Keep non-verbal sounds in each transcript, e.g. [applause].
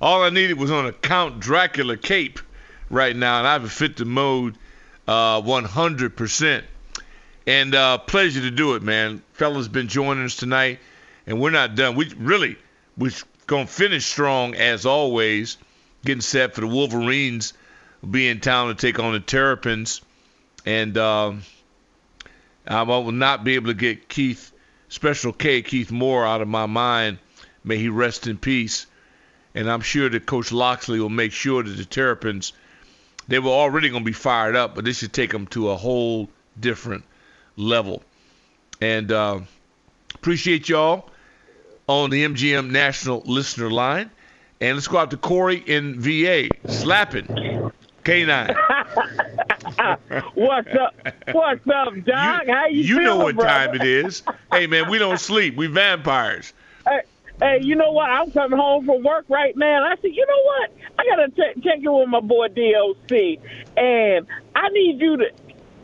All I needed was on a Count Dracula cape right now, and I've fit the mode uh, 100%. And uh, pleasure to do it, man. Fellas been joining us tonight, and we're not done. We really, we're going to finish strong as always, getting set for the Wolverines be in town to take on the Terrapins. And uh, I will not be able to get Keith, Special K, Keith Moore, out of my mind. May he rest in peace and I'm sure that Coach Locksley will make sure that the Terrapins, they were already going to be fired up, but this should take them to a whole different level. And uh, appreciate y'all on the MGM National Listener Line. And let's go out to Corey in VA, slapping K9. [laughs] What's up? What's up, Doc? You, How you, doing? you feeling, know what brother? time it is. hey, man, we don't sleep. We vampires. Hey, you know what? I'm coming home from work right now. I said, you know what? I gotta t- check in with my boy DOC, and I need you to.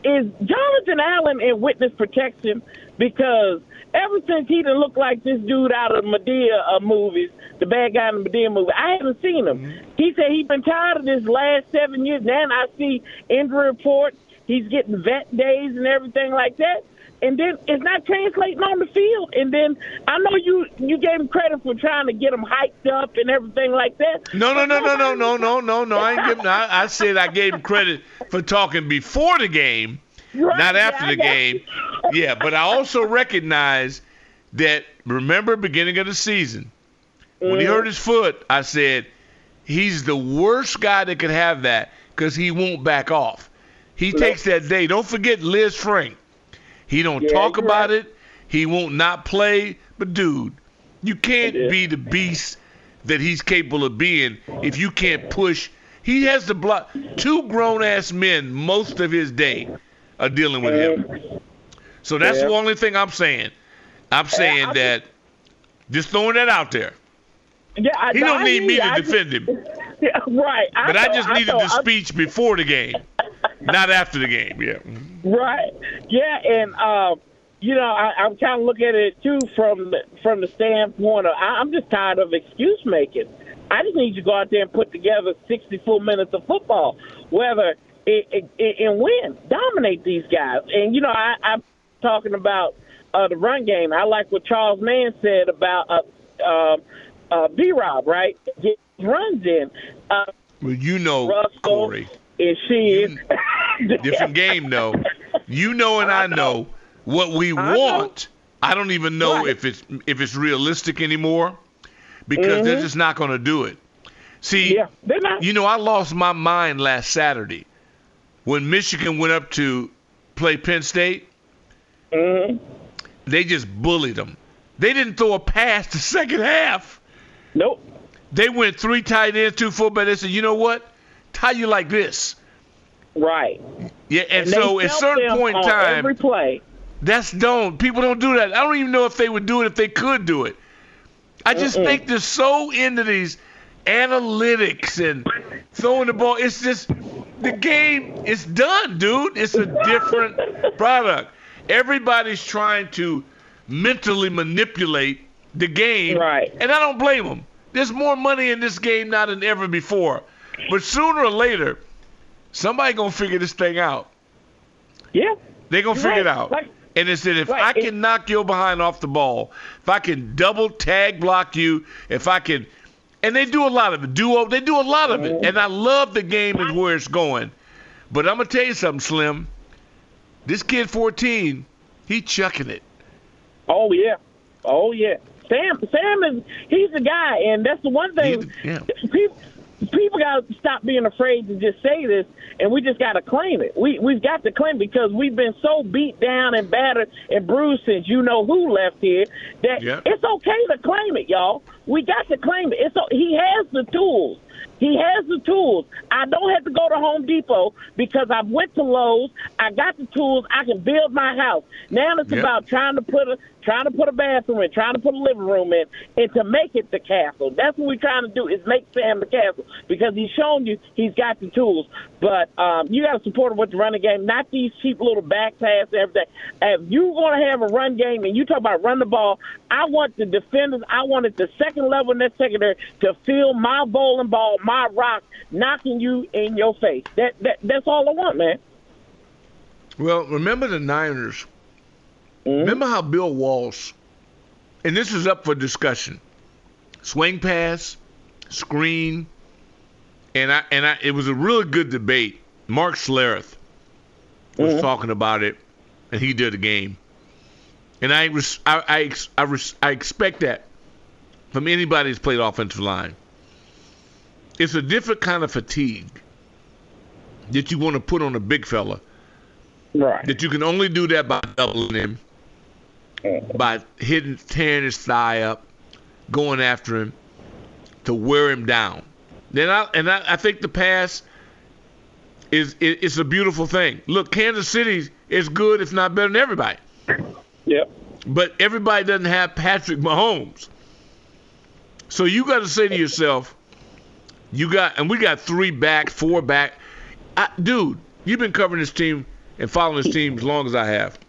Is Jonathan Allen in witness protection? Because ever since he didn't look like this dude out of the Madea uh, movies, the bad guy in the Madea movie, I haven't seen him. He said he's been tired of this last seven years. Now I see injury reports. He's getting vet days and everything like that and then it's not translating on the field. And then I know you you gave him credit for trying to get him hyped up and everything like that. No, no, no, no, no, no, no, no, no. I ain't giving. I, I said I gave him credit for talking before the game, Right, not after I the game. Yeah, but I also recognize that. Remember, beginning of the season, when he Mm-hmm. hurt his foot, I said he's the worst guy that could have that because he won't back off. He takes that day. Don't forget Lisfranc. He don't Yeah, talk about right. it. He won't not play. But dude, you can't be the beast that he's capable of being if you can't push. He has to block two grown ass men most of his day are dealing with him. So that's Yeah. the only thing I'm saying. I'm saying I that just throwing that out there. Yeah, I, He don't I need me hear to. I defend him. [laughs] Yeah, right. But I just needed the speech before the game, not after the game. Yeah. Right. Yeah, and um, you know, I, I'm kind of looking at it too from the, from the standpoint of I, I'm just tired of excuse making. I just need you to go out there and put together 64 minutes of football, whether it, it, it, and win, dominate these guys. And you know, I, I'm talking about uh, the run game. I like what Charles Mann said about uh, uh, uh, B. Rob, right? Get runs in. Uh, Well, you know, Russell Corey. and she is different [laughs] game though. You know and I know what we I know. want. I don't even know Right. if it's if it's realistic anymore because they're just not going to do it. See, Mm-hmm. Yeah, you know, I lost my mind last Saturday when Michigan went up to play Penn State. Mhm. They just bullied them. They didn't throw a pass the second half. Nope. They went three tight ends, two fullbacks. They said, you know what? Tie you like this. Right. Yeah, and, And so at certain point in time, every play. That's don't. People don't do that. I don't even know if they would do it if they could do it. I just Mm-mm. think they're so into these analytics and throwing the ball. It's just the game is done, dude. It's a different [laughs] product. Everybody's trying to mentally manipulate the game, Right. and I don't blame them. There's more money in this game now than ever before. But sooner or later, somebody gonna figure this thing out. Yeah. They gonna figure it out. Like- and it said if Right. I It- can knock your behind off the ball, if I can double tag block you, if I can, and they do a lot of it. Duo, they do a lot of Mm-hmm. it, and I love the game and where it's going. But I'm gonna tell you something, Slim. This kid, 14, he chucking it. Oh yeah, oh yeah. Sam, Sam is he's the guy, and that's the one thing. Yeah. People, people got to stop being afraid to just say this, and we just got to claim it. We we've got to claim it because we've been so beat down and battered and bruised since you know who left here that Yeah. it's okay to claim it, y'all. We got to claim it. It's he has the tools. He has the tools. I don't have to go to Home Depot because I went to Lowe's. I got the tools. I can build my house. Now it's Yep. about trying to put a trying to put a bathroom in, trying to put a living room in, and to make it the castle. That's what we're trying to do is make Sam the castle because he's shown you he's got the tools. But um, you got to support him with the running game, not these cheap little back passes and everything. If you're going to have a run game and you talk about run the ball, I want the defenders, I wanted the second level in that secondary to feel my bowling ball, my rock, knocking you in your face. That, that that's all I want, man. Well, remember the Niners. Remember how Bill Walsh, and this is up for discussion. Swing pass, screen, and I and I it was a really good debate. Mark Schlereth was mm-hmm. talking about it, and he did a game. And I res- I I, ex- I, res- I expect that from anybody who's played offensive line. It's a different kind of fatigue that you want to put on a big fella Right. that you can only do that by doubling him, mm-hmm. by hitting, tearing his thigh up, going after him to wear him down. Then I and I, I think the pass is it, it's a beautiful thing. Look, Kansas City is good, if not better than everybody, Yep. but everybody doesn't have Patrick Mahomes. So you got to say to yourself, you got, and we got three back, four back. I, dude, you've been covering this team and following this team as long as I have.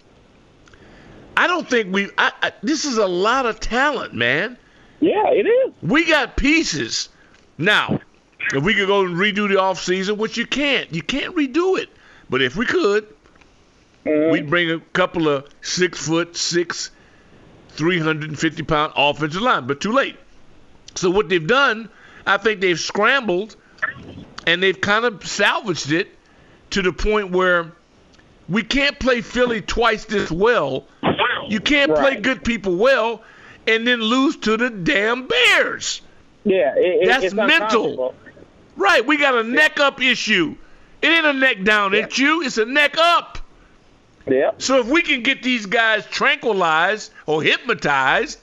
I don't think we. I, I, this is a lot of talent, man. Yeah, it is. We got pieces. Now, if we could go and redo the offseason, which you can't, you can't redo it. But if we could, uh-huh. we'd bring a couple of six foot six, 350 pound offensive line, but too late. So what they've done, I think they've scrambled and they've kind of salvaged it to the point where we can't play Philly twice this well. You can't play good people well and then lose to the damn Bears. Yeah, it, That's it's mental. Right, we got a neck up issue. It ain't a neck down issue, it's a neck up. Yep. So if we can get these guys tranquilized or hypnotized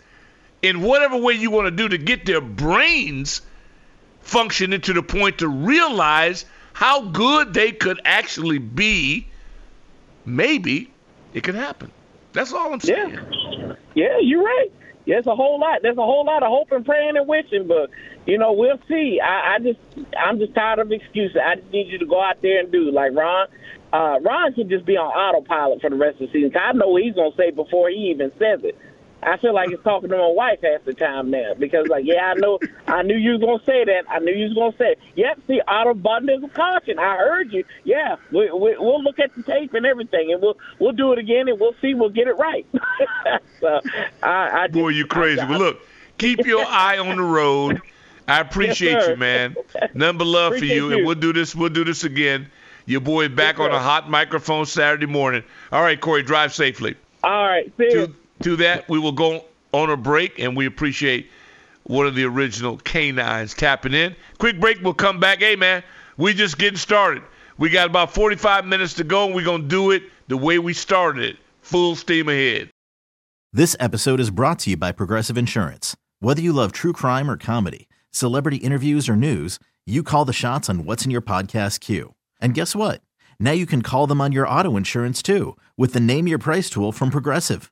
in whatever way you want to do to get their brains functioning to the point to realize how good they could actually be, maybe it could happen. That's all I'm saying. Yeah. Yeah, you're right. It's a whole lot. There's a whole lot of hoping, praying, and wishing, but you know we'll see. I, I just, I'm just tired of excuses. I just need you to go out there and do like Ron. Uh, Ron can just be on autopilot for the rest of the season. 'cause I know what he's gonna say before he even says it. I feel like he's talking to my wife half the time now because, like, yeah, I know, I knew you was gonna say that. I knew you was gonna say, it. yep. See, out of abundance of caution, I heard you. Yeah, we, we, we'll look at the tape and everything, and we'll we'll do it again, and we'll see, we'll get it right. [laughs] so, I, I just, Boy, you crazy. I, Well, look, keep your [laughs] eye on the road. I appreciate Yes, you, man. Number love for Appreciate you, and we'll do this. We'll do this again. Your boy back Yes, on a hot microphone Saturday morning. All right, Corey, drive safely. all right, see you. To that, we will go on a break, and we appreciate one of the original canines tapping in. Quick break. We'll come back. Hey, man, we just getting started. We got about 45 minutes to go, and we're going to do it the way we started it. Full steam ahead. This episode is brought to you by Progressive Insurance. Whether you love true crime or comedy, celebrity interviews or news, you call the shots on what's in your podcast queue. And guess what? Now you can call them on your auto insurance too with the Name Your Price tool from Progressive.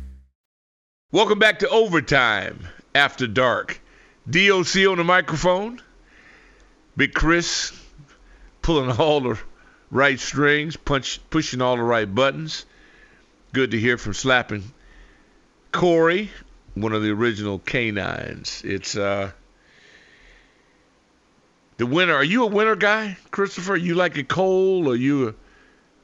Welcome back to Overtime After Dark. DOC on the microphone. Big Chris pulling all the right strings, punch, pushing all the right buttons. Good to hear from Slapping Corey, one of the original canines. It's uh the winter. Are you a winter guy, Christopher? You like it cold, or you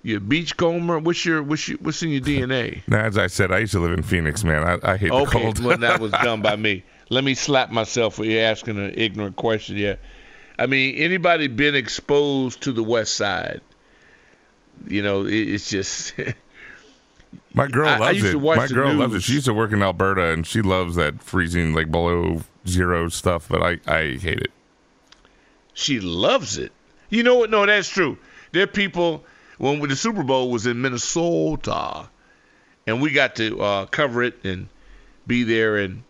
you beachcomber? What's your what's your, what's in your DNA? Now, as I said, I used to live in Phoenix, man. I, I hate the Okay, cold. well, that was done by [laughs] me. Let me slap myself for you asking an ignorant question. Yeah, I mean, anybody been exposed to the West Side? You know, it, it's just [laughs] My girl I- I loves used it. to watch My the girl loves it. She used to work in Alberta, and she loves that freezing, like below zero stuff. But I, I hate it. she loves it. You know what? No, that's true. There are people when the Super Bowl was in Minnesota, and we got to uh, cover it and be there, and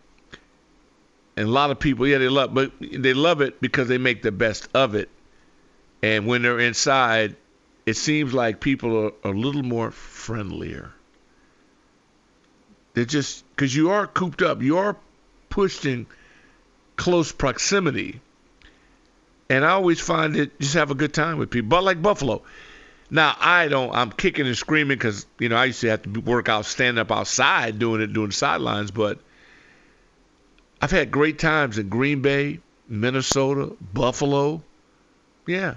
and a lot of people, yeah, they love, but they love it because they make the best of it. And when they're inside, it seems like people are, are a little more friendlier. They're just because you are cooped up, you are pushed in close proximity. And I always find it just have a good time with people. But like Buffalo, now I don't. I'm kicking and screaming because you know I used to have to work out, standing up outside doing it, doing sidelines. But I've had great times in Green Bay, Minnesota, Buffalo. Yeah,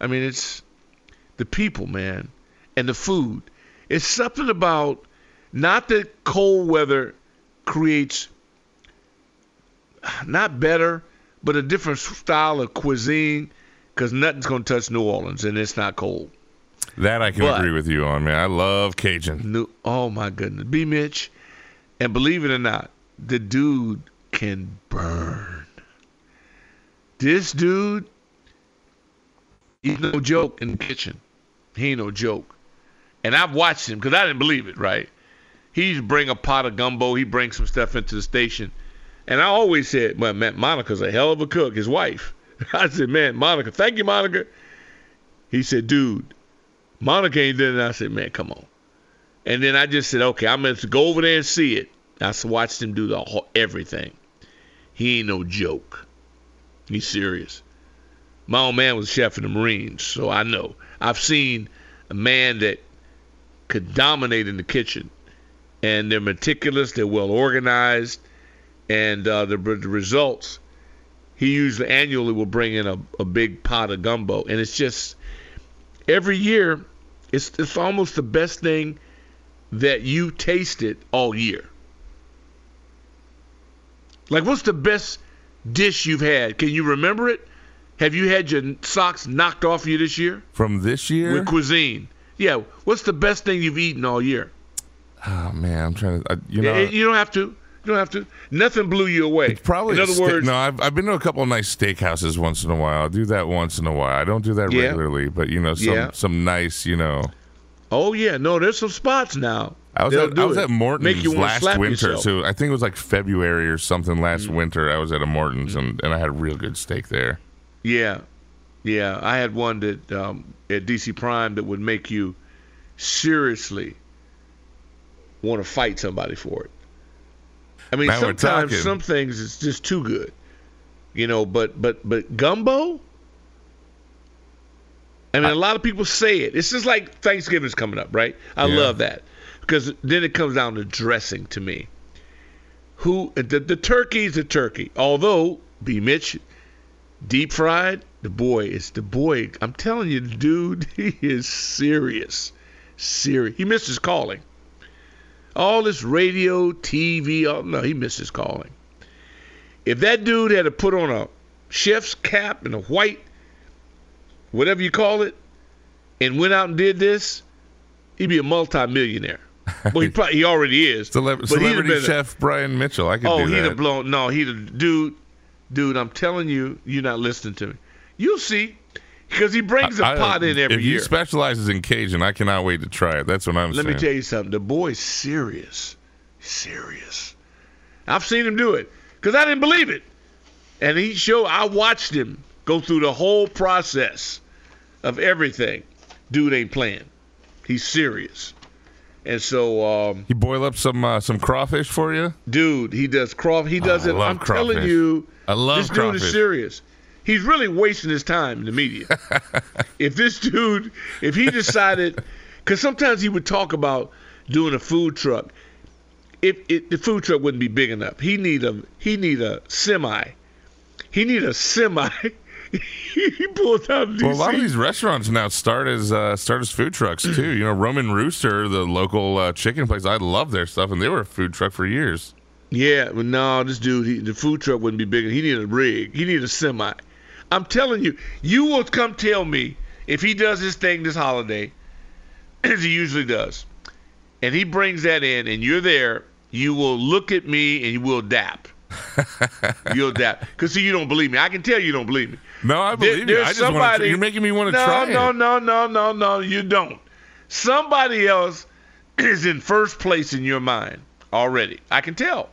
I mean it's the people, man, and the food. It's something about not that cold weather creates not better, but a different style of cuisine because nothing's going to touch New Orleans and it's not cold. That I can But- agree with you on, man. I love Cajun. New, oh my goodness, B Mitch, and believe it or not, the dude can burn. This dude, he's no joke in the kitchen. He ain't no joke. And I've watched him because I didn't believe it. Right? He'd bring a pot of gumbo. He bring some stuff into the station, and I always said, "Well, man, Monica's a hell of a cook." His wife. [laughs] I said, "Man, Monica, thank you, Monica." He said, "Dude, Monica ain't done it." I said, "Man, come on." And then I just said, okay, I'm going to go over there and see it. I watched him do the whole, everything. He ain't no joke. He's serious. My old man was a chef in the Marines, so I know. I've seen a man that could dominate in the kitchen, and they're meticulous, they're well organized, and uh, the, the results. He usually annually will bring in a, a big pot of gumbo, and it's just every year. It's it's almost the best thing that you tasted all year. Like, what's the best dish you've had? Can you remember it? Have you had your socks knocked off you this year From this year? with cuisine? Yeah. What's the best thing you've eaten all year? oh, man, I'm trying to. I, you know, you don't have to. You don't have to. Nothing blew you away. It's Probably. In other words, no, I've, I've been to a couple of nice steakhouses once in a while. I do that once in a while. I don't do that Yeah. regularly, but you know, some Yeah. some nice, you know. oh yeah, no, there's some spots now. I was They'll at, I was at Morton's last winter, yourself. So I think it was like February or something last winter. I was at a Morton's and, and I had a real good steak there. Yeah, yeah. I had one that um, at DC Prime that would make you seriously want to fight somebody for it. I mean, Now sometimes some things it's just too good, you know. But but but gumbo, I mean, a lot of people say it. It's just like Thanksgiving's coming up, right? I Yeah. love that because then it comes down to dressing to me. Who the, the turkey's a turkey, although B. Mitch deep fried. The boy is the boy. I'm telling you, dude, [laughs] he is serious, serious. He missed his calling. All this radio, TV, all, no, he misses calling. If that dude had to put on a chef's cap and a white, whatever you call it, and went out and did this, he'd be a multimillionaire. Well, he [laughs] probably he already is. Celeb- but he'd have celebrity been a- chef Brian Mitchell. I could oh, he'd that. have blown. No, he'd have. Dude, dude, I'm telling you, you're not listening to me. You'll see, because he brings a I- pot in every if year. he specializes in Cajun, I cannot wait to try it. That's what I'm saying. Let saying. me tell you something. The boy's serious. Serious. I've seen him do it because I didn't believe it. And he showed, I watched him go through the whole process of everything. Dude ain't playing. He's serious. And so, um, He boil up some uh, some crawfish for you. dude, he does craw. He does I it. I'm telling you, I love this dude crawfish. is serious. He's really wasting his time in the media. [laughs] if this dude, if he decided, because sometimes he would talk about doing a food truck. If, the food truck wouldn't be big enough, he need a he need a semi. He need a semi. [laughs] he pulls out. Well, a lot of these restaurants now start as uh, start as food trucks too. You know, Roaming Rooster, the local uh, chicken place, I love their stuff, and they were a food truck for years. Yeah, but no, this dude, he, the food truck wouldn't be bigger. He need a rig. He need a semi. I'm telling you, you will come tell me if he does his thing this holiday, [clears throat] as he usually does, and he brings that in, and you're there, you will look at me and you will dap. [laughs] You'll dap because see, you don't believe me. I can tell you don't believe me. No, I There- believe you. there's I just somebody- You're making me want to no, try no, it. no, no, no, no. You don't. Somebody else [clears throat] is in first place in your mind already. I can tell.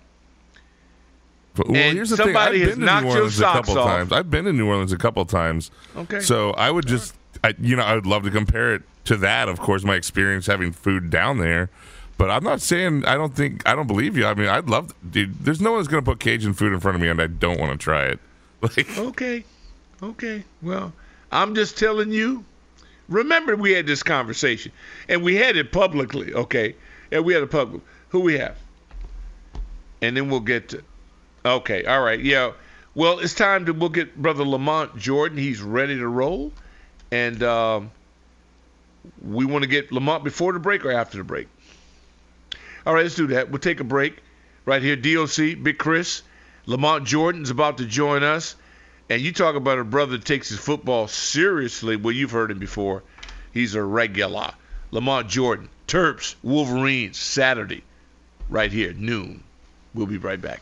Well, And here's the thing. I've been to New Orleans a couple off. times. I've been to New Orleans a couple times. Okay. So I would just, I, you know, I would love to compare it to that. Of course, my experience having food down there. But I'm not saying I don't think I don't believe you. I mean, I'd love, dude. There's no one's gonna put Cajun food in front of me, and I don't want to try it. [laughs] Like, Okay. Okay. Well, I'm just telling you. Remember, we had this conversation, and we had it publicly. Okay, and we had a public. Who we have? And then we'll get to. Okay. All right. Yeah. Well, it's time to. We'll get brother Lamont Jordan. He's ready to roll, and um, we want to get Lamont before the break or after the break. All right, let's do that. We'll take a break right here. DOC, Big Chris, Lamont Jordan's about to join us. And you talk about a brother that takes his football seriously. Well, you've heard him before. He's a regular. Lamont Jordan, Terps, Wolverines, Saturday, right here, noon. We'll be right back.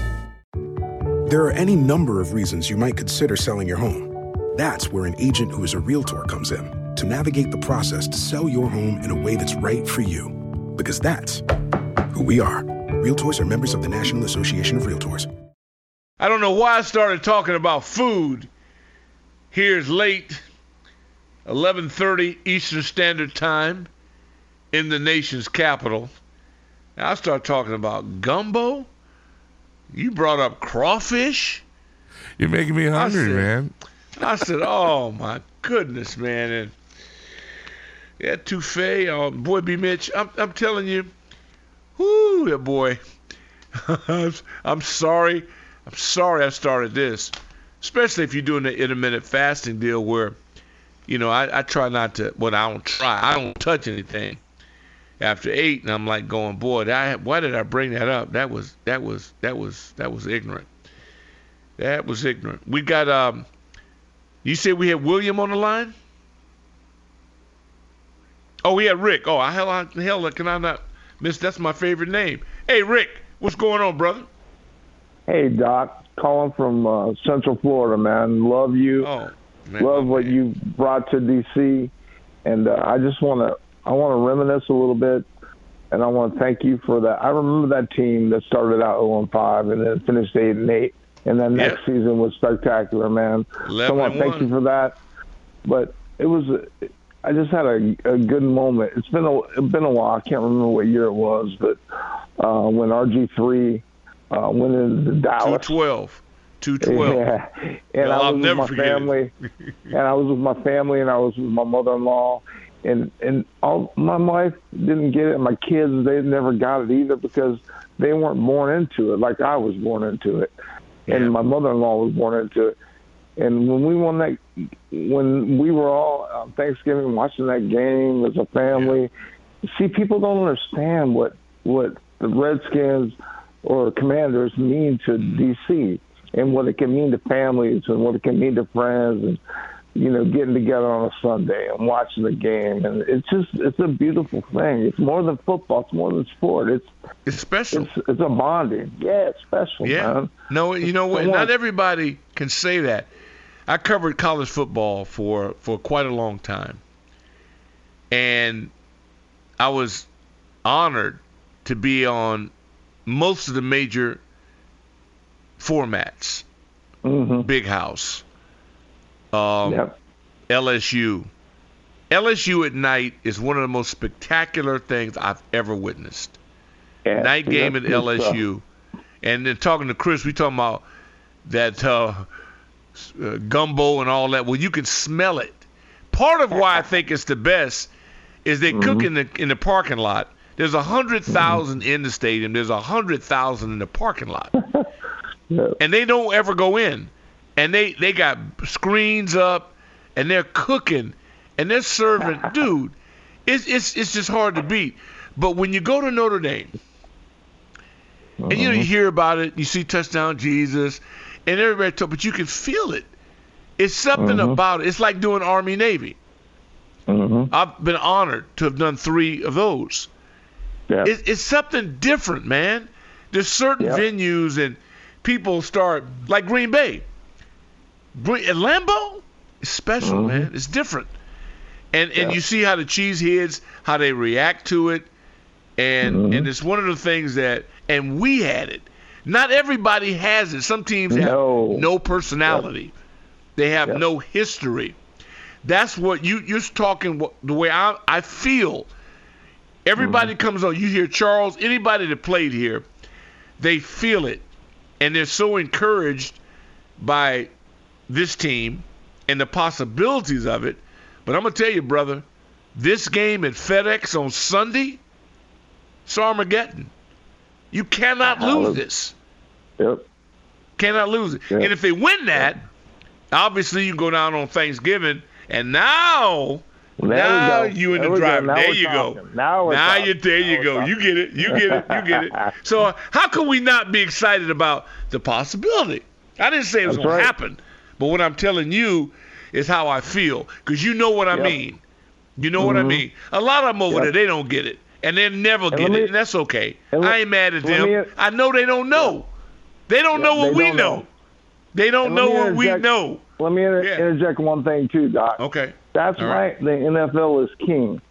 There are any number of reasons you might consider selling your home. That's where an agent who is a realtor comes in to navigate the process to sell your home in a way that's right for you. Because that's who we are. Realtors are members of the National Association of Realtors. I don't know why I started talking about food. Here's late 11:30 Eastern Standard Time in the nation's capital. And I start talking about gumbo. You brought up crawfish. You're making me hungry, said- man. I said, "Oh my goodness, man!" And yeah, Touffet, oh, uh, boy, B. Mitch. I'm, I'm telling you, whoo, yeah, boy. [laughs] I'm sorry. I'm sorry I started this, especially if you're doing the intermittent fasting deal where you know, I, I try not to. Well, I don't try. I don't touch anything after eight, and I'm like going, boy, that, why did I bring that up? That was that was that was that was ignorant. That was ignorant. We got um. You said we had William on the line. Oh, we had Rick. Oh, I hell, hell, can I not miss? That's my favorite name. Hey, Rick, what's going on, brother? Hey, Doc, calling from uh, Central Florida, man. Love you. Oh, man, Love what you brought to DC, and uh, I just want to I want to reminisce a little bit, and I want to thank you for that. I remember that team that started out 0 and 5 and then finished 8 and 8, and then next Yeah. season was spectacular, man. So I want to thank you for that. But it was. I just had a, a good moment. It's been a it's been a while. I can't remember what year it was, but uh, when RG three uh, went into Dallas. 212. 212. Yeah, and Well, I I'll was with never my family, and I was with my family, and I was with my mother-in-law, and and all my wife didn't get it. and My kids, they never got it either because they weren't born into it like I was born into it, and my mother-in-law was born into it. And when we won that, when we were all on Thanksgiving watching that game as a family, see, people don't understand what what the Redskins or Commanders mean to DC and what it can mean to families and what it can mean to friends and you know getting together on a Sunday and watching the game and it's just it's a beautiful thing. It's more than football. It's more than sport. It's it's special. It's, it's a bonding. Yeah, it's special, Yeah. man. No, you know what? Not everybody can say that. I covered college football for for quite a long time, and I was honored to be on most of the major formats. Mm-hmm. Big House, um, LSU. LSU at night is one of the most spectacular things I've ever witnessed. Yeah, night game at that's good stuff. LSU. And then talking to Chris, we talking about that uh, uh, gumbo and all that. Well, you can smell it. Part of why I think it's the best is they Mm-hmm. cook in the in the parking lot. There's a hundred in the stadium. There's a hundred thousand in the parking lot, [laughs] and they don't ever go in. And they they got screens up, and they're cooking, and they're serving. [laughs] Dude, it's it's it's just hard to beat. But when you go to Notre Dame, and you know you hear about it, you see touchdown Jesus, and everybody talk, but you can feel it. It's something Mhm. about it. It's like doing Army Navy. Mm-hmm. I've been honored to have done three of those. Yeah. It, it's something different, man. There's certain Yeah. venues and people start like Green Bay. Lambeau is special, Mhm. man. It's different. And and Yeah. you see how the cheeseheads how they react to it, and Mhm. and it's one of the things that and we had it. Not everybody has it. Some teams have No. no personality. They have no history. That's what you you're talking the way I I feel. Everybody comes on. You hear Charles. Anybody that played here, they feel it, and they're so encouraged by this team and the possibilities of it. But I'm gonna tell you, brother, this game at FedEx on Sunday, it's Armageddon. You cannot lose this. Yep. Cannot lose it. Yeah. And if they win that, obviously you can go down on Thanksgiving, and now, There now you in the we go. driver. Now There you go. Now we're now talking. you there you Now go. we're You get it. You get it. You get it. So how can we not be excited about the possibility? I didn't say it was going right. to happen, but what I'm telling you is how I feel because you know what I Yep. mean. You know what I Mhm. mean. A lot of them over Yep. there they don't get it, and they never And get me- it, and that's okay. and I ain't mad at them. me- I know they don't know. They don't Yeah, know what we know. know. They don't know what we know. Let me inter- Yeah. interject one thing too, Doc. Okay. That's All why right. the NFL is king.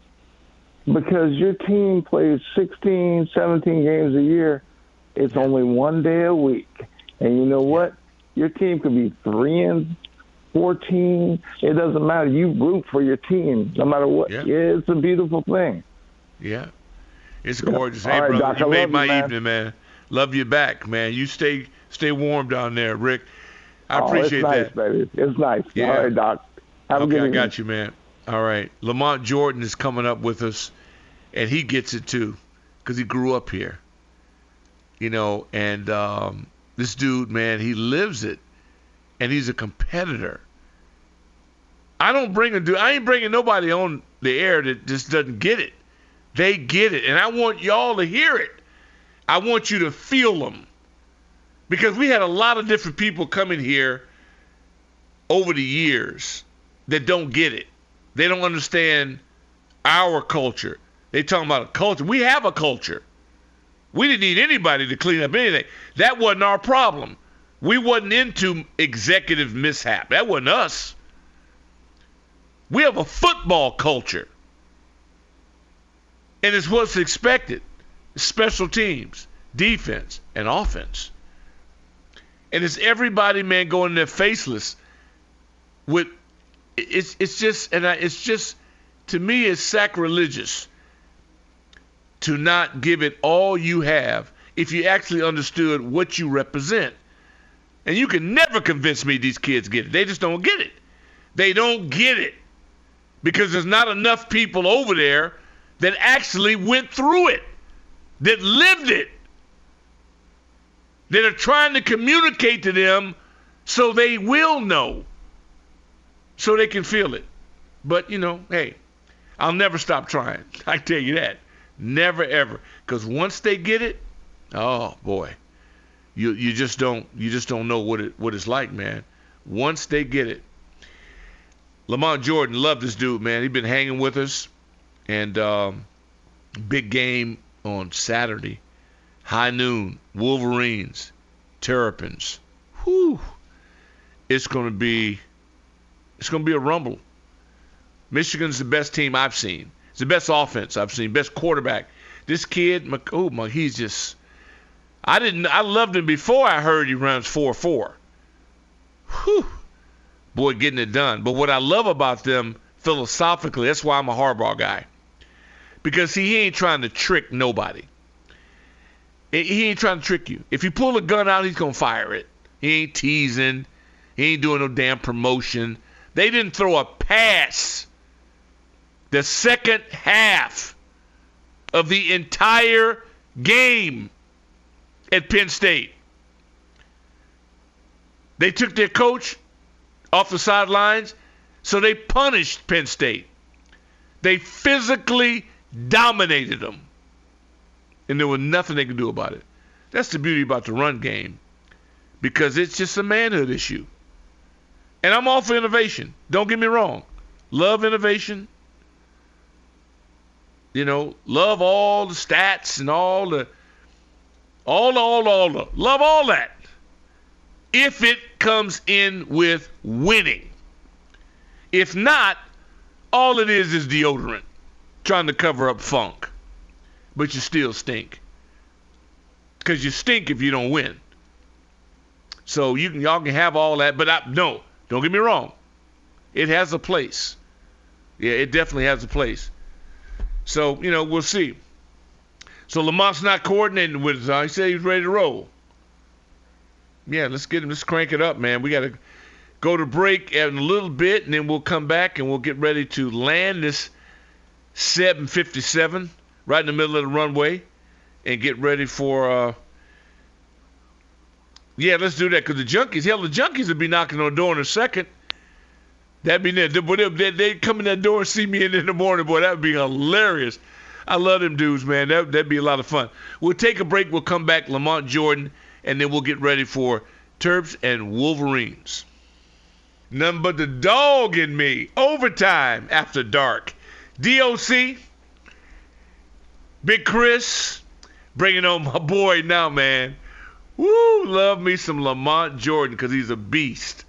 Because your team plays 16, 17 games a year. It's only one day a week. And you know what? Your team could be 3 and 14. It doesn't matter. You root for your team no matter what. Yeah. Yeah, it's a beautiful thing. Yeah. It's gorgeous. Hey, right, brother, Doc, you I made my you, evening, man. Love you back, man. You stay stay warm down there, Rick. I oh, appreciate it's nice, that. baby. It's nice. Yeah. All right, Doc. Have a okay, I evening. got you, man. All right. Lamont Jordan is coming up with us, and he gets it too, because he grew up here. You know, and um, this dude, man, he lives it, and he's a competitor. I don't bring a dude. I ain't bringing nobody on the air that just doesn't get it. They get it, and I want y'all to hear it. I want you to feel them because we had a lot of different people coming here over the years that don't get it. They don't understand our culture. They talking about a culture. We have a culture. We didn't need anybody to clean up anything. That wasn't our problem. We wasn't into executive mishap. That wasn't us. We have a football culture. And it's what's expected. Special teams, defense, and offense. And it's everybody, man, going there faceless with it's it's just and I, it's just to me it's sacrilegious to not give it all you have if you actually understood what you represent. And you can never convince me these kids get it. They just don't get it. They don't get it because there's not enough people over there that actually went through it, that lived it, that are trying to communicate to them so they will know, so they can feel it. But, you know, hey, I'll never stop trying. [laughs] I tell you that. Never ever. Because once they get it, oh boy, you you just don't you just don't know what it what it's like, man. Once they get it. Lamont Jordan, love this dude, man. He's been hanging with us, and um, big game on Saturday, high noon, Wolverines, Terrapins. Whew, it's gonna be it's gonna be a rumble. Michigan's the best team I've seen. The best offense I've seen, best quarterback. This kid, oh my, he's just. I didn't. I loved him before I heard he runs four four. Whew, boy, getting it done. But what I love about them philosophically, that's why I'm a Harbaugh guy, because he ain't trying to trick nobody. He ain't trying to trick you. If you pull a gun out, he's gonna fire it. He ain't teasing. He ain't doing no damn promotion. They didn't throw a pass the second half of the entire game at Penn State. They took their coach off the sidelines, so they punished Penn State. They physically dominated them, and there was nothing they could do about it. That's the beauty about the run game, because it's just a manhood issue. And I'm all for innovation. Don't get me wrong. Love innovation, you know, love all the stats and all the, all, all, all, the, love all that. If it comes in with winning. If not, all it is is deodorant trying to cover up funk. But you still stink. Because you stink if you don't win. So you can, y'all can have all that, but I, no, don't get me wrong. It has a place. Yeah, it definitely has a place. So, you know, we'll see. So Lamont's not coordinating with us. Uh, he said he's ready to roll. Yeah, let's get him. Let's crank it up, man. We got to go to break in a little bit, and then we'll come back and we'll get ready to land this 757 right in the middle of the runway and get ready for. Uh, yeah, let's do that because the junkies, hell, the junkies will be knocking on the door in a second. That'd be neat. Boy, they, they come in that door and see me in, in the morning, boy. That would be hilarious. I love them dudes, man. That, that'd be a lot of fun. We'll take a break. We'll come back, Lamont Jordan, and then we'll get ready for Terps and Wolverines. Number the dog in me. Overtime after dark. DOC, Big Chris, bringing on my boy now, man. Woo, love me some Lamont Jordan because he's a beast.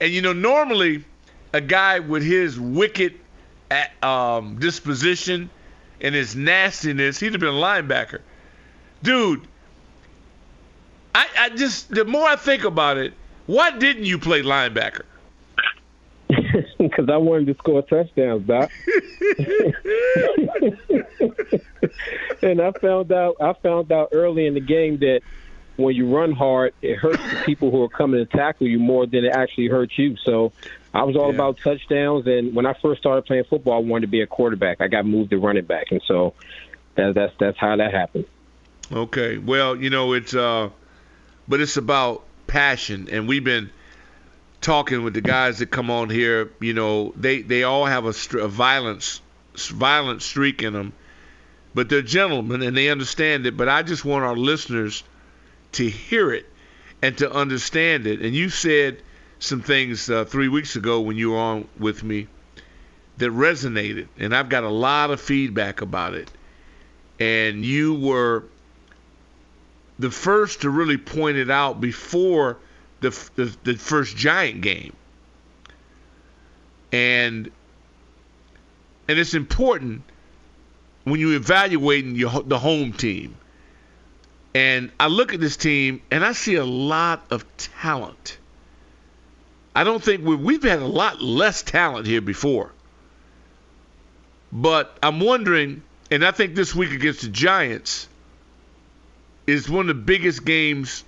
And you know, normally a guy with his wicked um, disposition and his nastiness, he'd have been a linebacker. Dude, I, I just, the more I think about it, why didn't you play linebacker? [laughs] Because I wanted to score touchdowns, Doc. [laughs] and I found out, I found out early in the game that when you run hard, it hurts the people who are coming to tackle you more than it actually hurts you. So I was all yeah. about touchdowns, and when I first started playing football, I wanted to be a quarterback. I got moved to running back, and so that, that's that's how that happened. Okay, well, you know it's, uh, but it's about passion, and we've been talking with the guys that come on here, you know, they they all have a, a violence violent streak in them, but they're gentlemen and they understand it. But I just want our listeners to hear it and to understand it. And you said some things uh, three weeks ago when you were on with me that resonated, and I've got a lot of feedback about it. And you were the first to really point it out before the, the, the first Giant game. And and it's important when you're evaluating your, the home team. And I look at this team and I see a lot of talent. I don't think we we've had a lot less talent here before. But I'm wondering, and I think this week against the Giants is one of the biggest games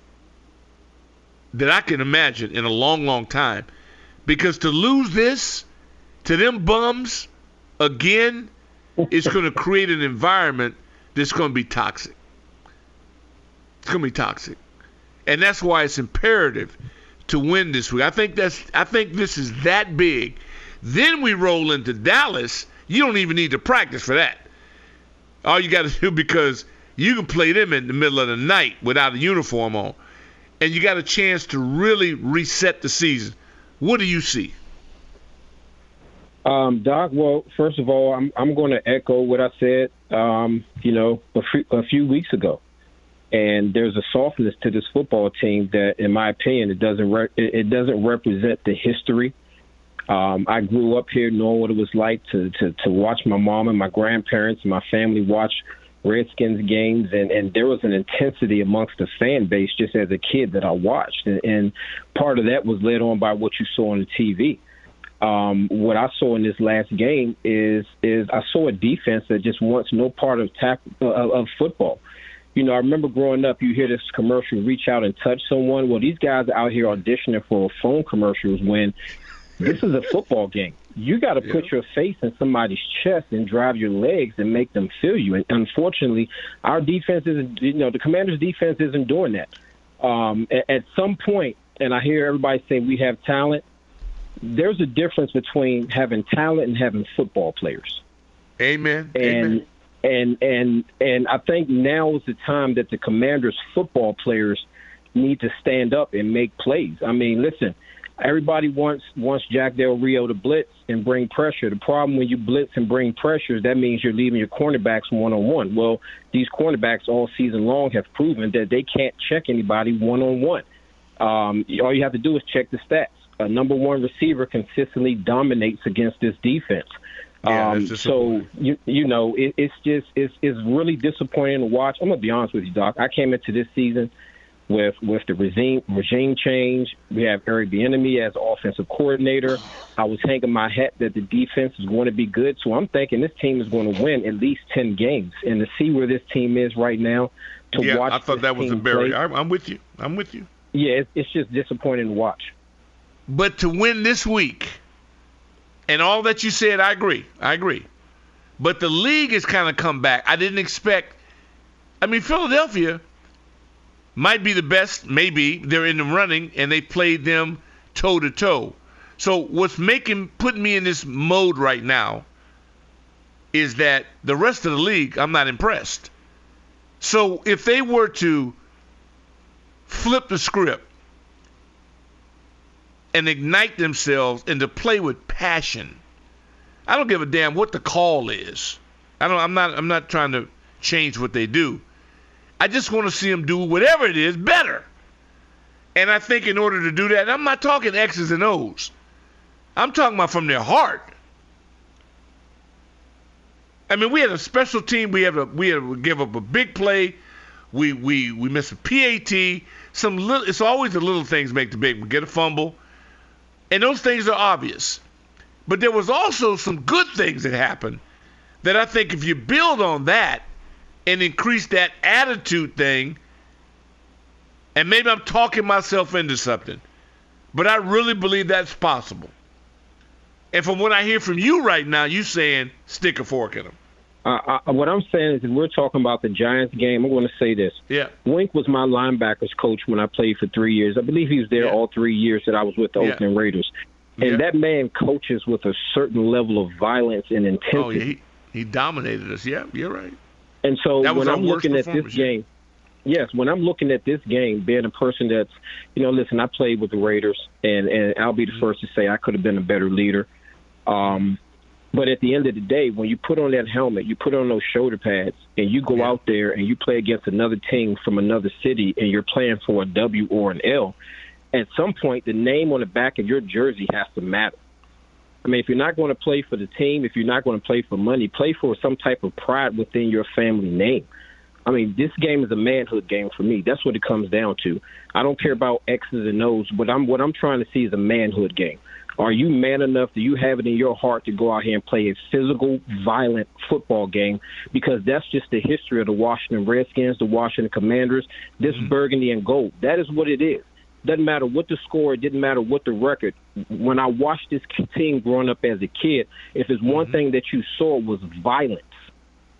that I can imagine in a long, long time. Because to lose this to them bums again is going [laughs] to create an environment that's going to be toxic. It's going to be toxic. And that's why it's imperative to win this week. I think that's I think this is that big. Then we roll into Dallas. You don't even need to practice for that. All you got to [laughs] do because you can play them in the middle of the night without a uniform on and you got a chance to really reset the season. What do you see? Um, Doc, well, first of all, I'm I'm going to echo what I said, um, you know, a few, a few weeks ago. And there's a softness to this football team that, in my opinion, it doesn't re- it doesn't represent the history. Um, I grew up here knowing what it was like to, to to watch my mom and my grandparents and my family watch Redskins games, and and there was an intensity amongst the fan base just as a kid that I watched, and, and part of that was led on by what you saw on the TV. Um, what I saw in this last game is is I saw a defense that just wants no part of tack, uh, of football. You know, I remember growing up, you hear this commercial, reach out and touch someone. Well, these guys are out here auditioning for phone commercials when this is a football game you got to put your face in somebody's chest and drive your legs and make them feel you. And unfortunately, our defense isn't. You know, the Commanders' defense isn't doing that. Um, at, at some point, and I hear everybody say we have talent. There's a difference between having talent and having football players. Amen. And Amen. And and and I think now is the time that the Commanders' football players need to stand up and make plays. I mean, listen everybody wants wants Jack Del Rio to blitz and bring pressure. The problem when you blitz and bring pressure, that means you're leaving your cornerbacks one on one. Well, these cornerbacks all season long have proven that they can't check anybody one on one. All you have to do is check the stats. A number one receiver consistently dominates against this defense. Yeah, um, so you you know it, it's just it's it's really disappointing to watch. I'm gonna be honest with you, Doc. I came into this season with with the regime regime change. We have Eric Bieniemy as offensive coordinator. I was hanging my hat that the defense is going to be good, so I'm thinking this team is going to win at least ten games. And to see where this team is right now, to yeah, watch I thought that was a barrier. I'm, I'm with you. I'm with you. Yeah, it's, it's just disappointing to watch. But to win this week, and all that you said, I agree. I agree. But the league has kind of come back. I didn't expect. I mean, Philadelphia might be the best, maybe they're in the running, and they played them toe to toe. So what's making putting me in this mode right now is that the rest of the league, I'm not impressed. So if they were to flip the script and ignite themselves and to play with passion, I don't give a damn what the call is. I don't. I'm not. I'm not trying to change what they do. I just want to see them do whatever it is better. And I think in order to do that, I'm not talking X's and O's. I'm talking about from their heart. I mean, we had a special team. We have a we had to give up a big play. We we we miss a PAT. Some little. It's always the little things make the big. We get a fumble, and those things are obvious. But there was also some good things that happened that I think if you build on that, and increase that attitude thing. And maybe I'm talking myself into something, but I really believe that's possible. And from what I hear from you right now, you saying stick a fork in them. Uh, I, what I'm saying is, if we're talking about the Giants game, I'm going to say this. Yeah. Wink was my linebackers coach when I played for three years. I believe he was there Yeah. all three years that I was with the Yeah. Oakland Raiders. And Yeah. that man coaches with a certain level of violence and intensity. Oh, yeah, he, he dominated us. Yeah, you're right. And so when I'm looking at this game, yes, when I'm looking at this game, being a person that's, you know, listen, I played with the Raiders, and and I'll be the Mm-hmm. first to say I could have been a better leader. Um, but at the end of the day, when you put on that helmet, you put on those shoulder pads, and you go out there and you play against another team from another city, and you're playing for a W or an L, at some point, the name on the back of your jersey has to matter. I mean, if you're not going to play for the team, if you're not going to play for money, play for some type of pride within your family name. I mean, this game is a manhood game for me. That's what it comes down to. I don't care about X's and O's, but I'm what I'm trying to see is a manhood game. Are you man enough? Do you have it in your heart to go out here and play a physical, violent football game? Because that's just the history of the Washington Redskins, the Washington Commanders, this mm-hmm. burgundy and gold. That is what it is. Doesn't matter what the score, it didn't matter what the record. When I watched this team growing up as a kid, if there's one mm-hmm. thing that you saw was violence.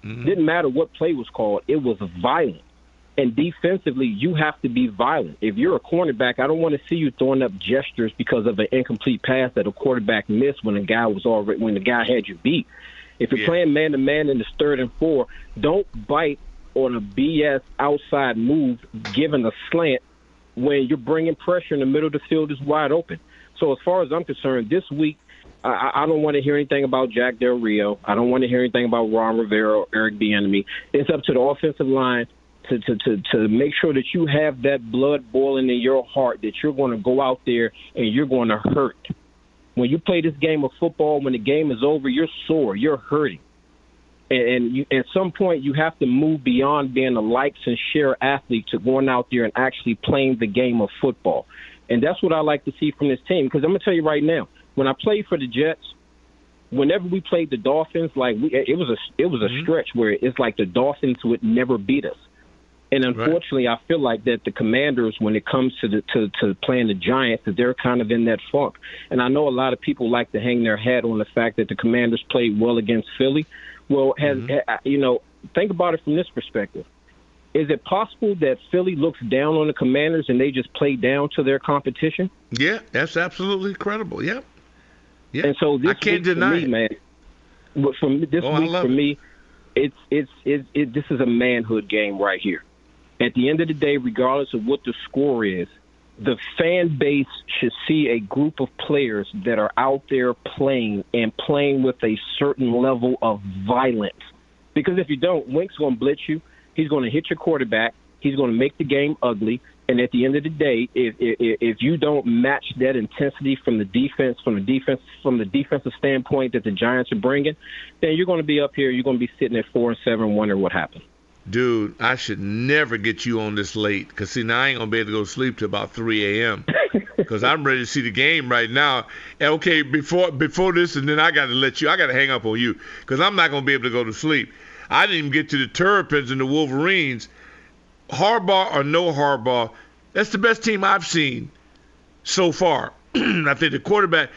Mm-hmm. Didn't matter what play was called, it was violent. And defensively, you have to be violent. If you're a cornerback, I don't want to see you throwing up gestures because of an incomplete pass that a quarterback missed when the guy was already when the guy had you beat. If you're Yeah. playing man to man in the third and four, don't bite on a BS outside move, given a slant when you're bringing pressure in the middle of the field is wide open. So as far as I'm concerned, this week I, I don't want to hear anything about Jack Del Rio. I don't want to hear anything about Ron Rivera or Eric Bieniemy. It's up to the offensive line to, to, to, to make sure that you have that blood boiling in your heart that you're going to go out there and you're going to hurt. When you play this game of football, when the game is over, you're sore, you're hurting. And, and you, at some point, you have to move beyond being a likes and share athlete to going out there and actually playing the game of football. And that's what I like to see from this team. Because I'm going to tell you right now, when I played for the Jets, whenever we played the Dolphins, like we, it was a it was a mm-hmm. stretch where it's like the Dolphins would never beat us. And unfortunately, I feel like that the Commanders, when it comes to the to, to playing the Giants, that they're kind of in that funk. And I know a lot of people like to hang their hat on the fact that the Commanders played well against Philly. Well, has mm-hmm. ha- you know, think about it from this perspective. Is it possible that Philly looks down on the Commanders and they just play down to their competition? Yeah, that's absolutely credible. Yeah. Yeah. And so this I can't deny me, it. man. But me, this Oh, week for it. me, it's it's it, it, this is a manhood game right here. At the end of the day, regardless of what the score is, the fan base should see a group of players that are out there playing and playing with a certain level of violence. Because if you don't, Wink's going to blitz you. He's going to hit your quarterback. He's going to make the game ugly. And at the end of the day, if, if if you don't match that intensity from the defense, from the defense, from the defensive standpoint that the Giants are bringing, then you're going to be up here. You're going to be sitting at four and seven, wondering what happened. Dude, I should never get you on this late because see now I ain't gonna be able to go to sleep till about 3 a.m. because [laughs] I'm ready to see the game right now. Okay, before before this, and then I got to let you. I got to hang up on you because I'm not gonna be able to go to sleep. I didn't even get to the Terrapins and the Wolverines. Harbaugh or no Harbaugh, that's the best team I've seen so far. [clears throat] I think the quarterback.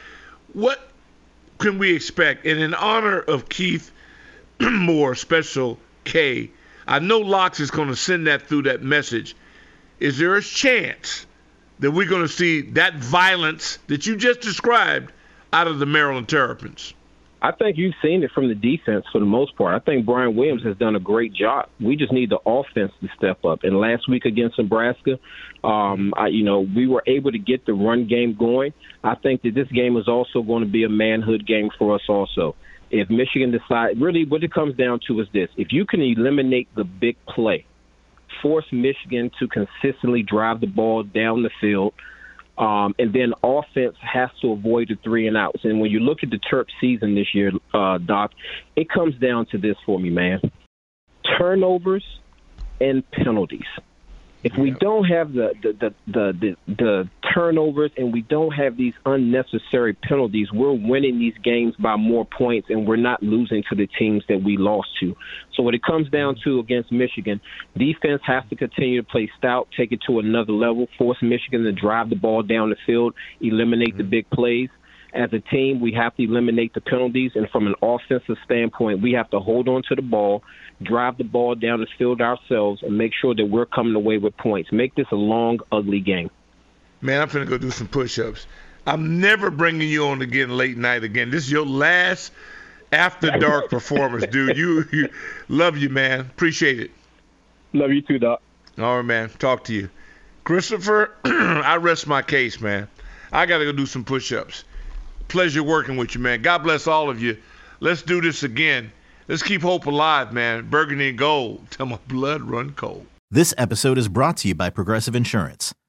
What can we expect? And in honor of Keith [clears throat] Moore, Special K, I know Locks is going to send that through that message. Is there a chance that we're going to see that violence that you just described out of the Maryland Terrapins? I think you've seen it from the defense for the most part. I think Brian Williams has done a great job. We just need the offense to step up. And last week against Nebraska, um, I, you know, we were able to get the run game going. I think that this game is also going to be a manhood game for us also. If Michigan decide, really, what it comes down to is this: if you can eliminate the big play, force Michigan to consistently drive the ball down the field. Um, and then offense has to avoid the three and outs. And when you look at the Terp season this year, uh, Doc, it comes down to this for me, man: turnovers and penalties. If we don't have the the, the the the the turnovers and we don't have these unnecessary penalties, we're winning these games by more points and we're not losing to the teams that we lost to. So what it comes down to against Michigan, defense has to continue to play stout, take it to another level, force Michigan to drive the ball down the field, eliminate the big plays. as a team, we have to eliminate the penalties. And from an offensive standpoint, we have to hold on to the ball, drive the ball down the field ourselves, and make sure that we're coming away with points. Make this a long, ugly game. Man, I'm finna go do some push-ups. I'm never bringing you on again late night again. This is your last after dark performance, dude. [laughs] You, you love you, man. Appreciate it. Love you too, Doc. All right, man. Talk to you. Christopher, [clears throat] I rest my case, man. I got to go do some push ups. Pleasure working with you, man. God bless all of you. Let's do this again. Let's keep hope alive, man. Burgundy and gold. [laughs] Till my blood run cold. This episode is brought to you by Progressive Insurance.